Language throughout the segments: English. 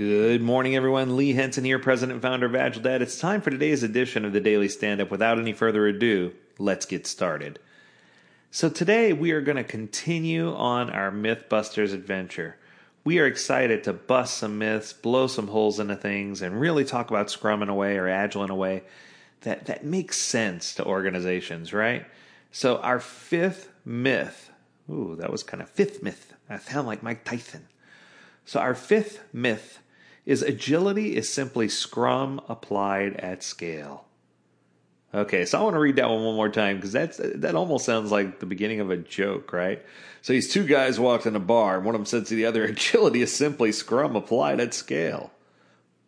Good morning, everyone. Lee Henson here, president and founder of Agile Dad. It's time for today's edition of the Daily Stand Up. Without any further ado, let's get started. So, today we are going to continue on our Mythbusters adventure. We are excited to bust some myths, blow some holes into things, and really talk about Scrum in a way or Agile in a way that, that makes sense to organizations, right? So, our fifth myth, ooh, that was kind of fifth myth. I sound like Mike Tyson. So, our fifth myth is agility is simply Scrum applied at scale. Okay, so I want to read that one one more time because that's that almost sounds like the beginning of a joke, right? So these two guys walked in a bar, and one of them said to the other, "Agility is simply Scrum applied at scale."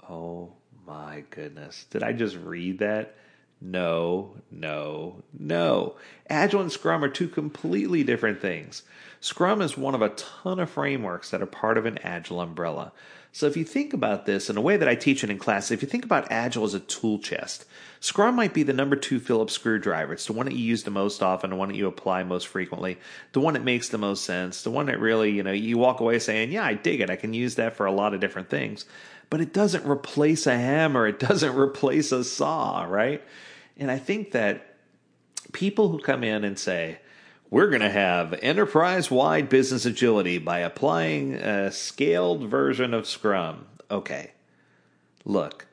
Oh my goodness! Did I just read that? No, no, no. Agile and Scrum are two completely different things. Scrum is one of a ton of frameworks that are part of an Agile umbrella. So if you think about this in a way that I teach it in class, if you think about Agile as a tool chest, Scrum might be the number two Phillips screwdriver. It's the one that you use the most often, the one that you apply most frequently, the one that makes the most sense, the one that really, you know, you walk away saying, yeah, I dig it. I can use that for a lot of different things. But it doesn't replace a hammer. It doesn't replace a saw, right? And I think that people who come in and say, we're going to have enterprise wide business agility by applying a scaled version of Scrum. Okay, look,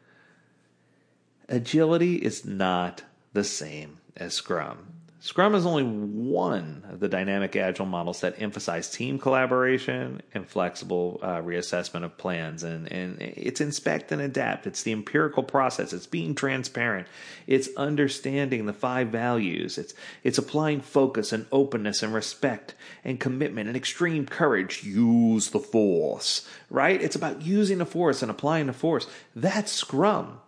agility is not the same as Scrum. Scrum is only one of the dynamic agile models that emphasize team collaboration and flexible uh, reassessment of plans. And, and it's inspect and adapt. It's the empirical process. It's being transparent. It's understanding the five values. It's, it's applying focus and openness and respect and commitment and extreme courage. Use the force, right? It's about using the force and applying the force. That's Scrum.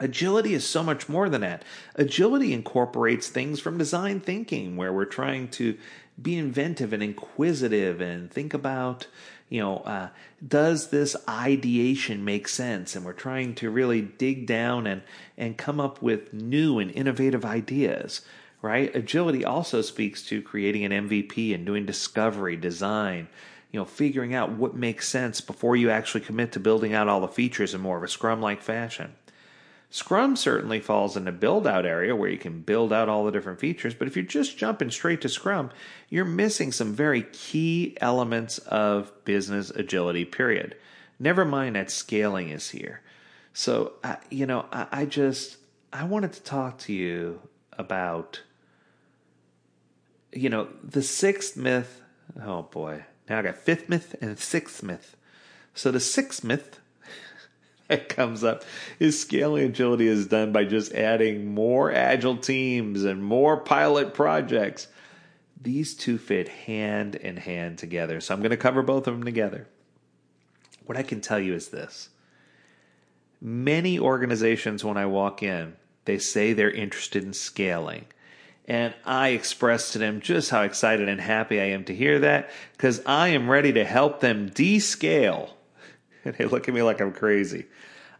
Agility is so much more than that. Agility incorporates things from design thinking, where we're trying to be inventive and inquisitive and think about, you know, uh, does this ideation make sense? And we're trying to really dig down and, and come up with new and innovative ideas, right? Agility also speaks to creating an MVP and doing discovery, design, you know, figuring out what makes sense before you actually commit to building out all the features in more of a Scrum like fashion. Scrum certainly falls in the build out area where you can build out all the different features, but if you're just jumping straight to Scrum, you're missing some very key elements of business agility, period. Never mind that scaling is here. So, you know, I just, I wanted to talk to you about, you know, the sixth myth. Oh boy. Now I got fifth myth and sixth myth. So the sixth myth that comes up is scaling agility is done by just adding more agile teams and more pilot projects. These two fit hand in hand together. So I'm going to cover both of them together. What I can tell you is this many organizations, when I walk in, they say they're interested in scaling. And I express to them just how excited and happy I am to hear that because I am ready to help them descale and they look at me like I'm crazy.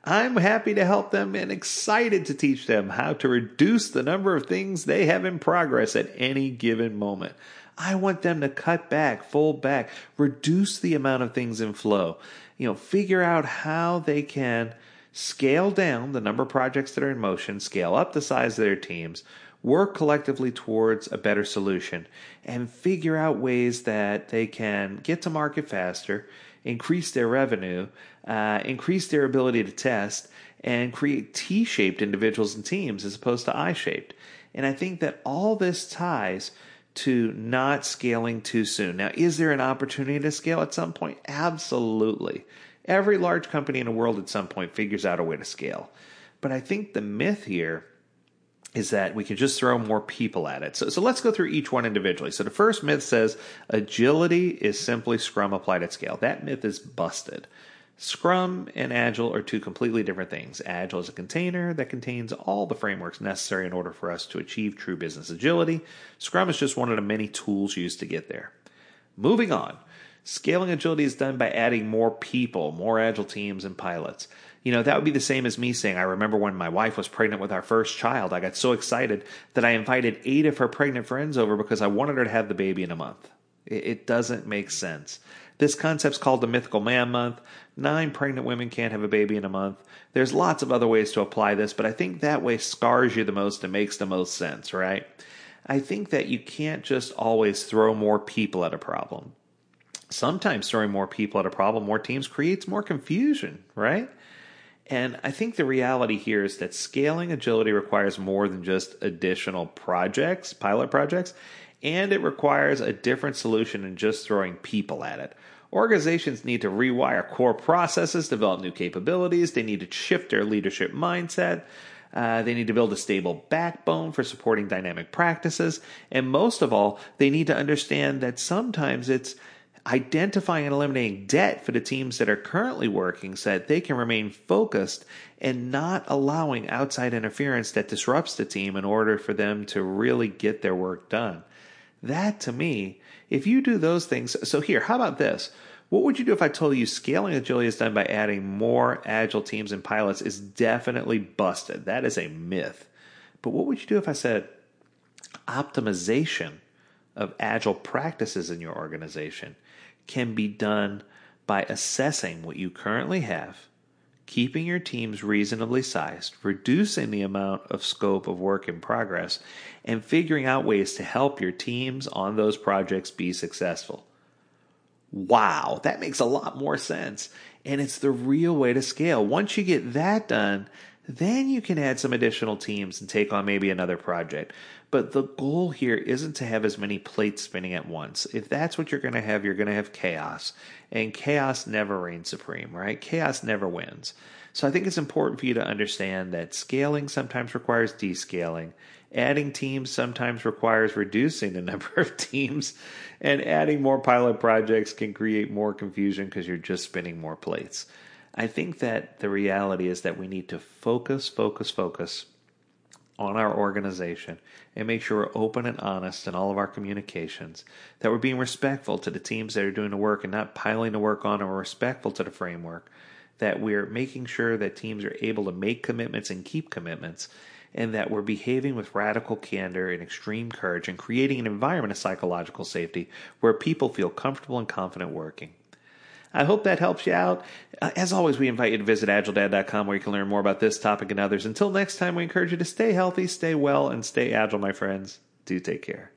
I'm happy to help them and excited to teach them how to reduce the number of things they have in progress at any given moment. I want them to cut back, fold back, reduce the amount of things in flow. You know, figure out how they can scale down the number of projects that are in motion, scale up the size of their teams, work collectively towards a better solution, and figure out ways that they can get to market faster increase their revenue, uh, increase their ability to test, and create T shaped individuals and teams as opposed to I shaped. And I think that all this ties to not scaling too soon. Now, is there an opportunity to scale at some point? Absolutely. Every large company in the world at some point figures out a way to scale. But I think the myth here is that we can just throw more people at it. So, so let's go through each one individually. So the first myth says agility is simply Scrum applied at scale. That myth is busted. Scrum and Agile are two completely different things. Agile is a container that contains all the frameworks necessary in order for us to achieve true business agility. Scrum is just one of the many tools used to get there. Moving on. Scaling agility is done by adding more people, more agile teams, and pilots. You know, that would be the same as me saying, I remember when my wife was pregnant with our first child, I got so excited that I invited eight of her pregnant friends over because I wanted her to have the baby in a month. It, doesn't make sense. This concept's called the Mythical Man Month. Nine pregnant women can't have a baby in a month. There's lots of other ways to apply this, but I think that way scars you the most and makes the most sense, right? I think that you can't just always throw more people at a problem. Sometimes throwing more people at a problem, more teams creates more confusion, right? And I think the reality here is that scaling agility requires more than just additional projects, pilot projects, and it requires a different solution than just throwing people at it. Organizations need to rewire core processes, develop new capabilities, they need to shift their leadership mindset. Uh, they need to build a stable backbone for supporting dynamic practices. And most of all, they need to understand that sometimes it's identifying and eliminating debt for the teams that are currently working so that they can remain focused and not allowing outside interference that disrupts the team in order for them to really get their work done. That to me, if you do those things, so here, how about this? What would you do if I told you scaling agility is done by adding more agile teams and pilots is definitely busted? That is a myth. But what would you do if I said optimization of agile practices in your organization can be done by assessing what you currently have, keeping your teams reasonably sized, reducing the amount of scope of work in progress, and figuring out ways to help your teams on those projects be successful. Wow, that makes a lot more sense. And it's the real way to scale. Once you get that done, then you can add some additional teams and take on maybe another project. But the goal here isn't to have as many plates spinning at once. If that's what you're going to have, you're going to have chaos. And chaos never reigns supreme, right? Chaos never wins. So I think it's important for you to understand that scaling sometimes requires descaling. Adding teams sometimes requires reducing the number of teams. And adding more pilot projects can create more confusion because you're just spinning more plates. I think that the reality is that we need to focus, focus, focus on our organization and make sure we're open and honest in all of our communications, that we're being respectful to the teams that are doing the work and not piling the work on, or respectful to the framework, that we're making sure that teams are able to make commitments and keep commitments, and that we're behaving with radical candor and extreme courage and creating an environment of psychological safety where people feel comfortable and confident working. I hope that helps you out. Uh, as always, we invite you to visit agiledad.com where you can learn more about this topic and others. Until next time, we encourage you to stay healthy, stay well, and stay agile, my friends. Do take care.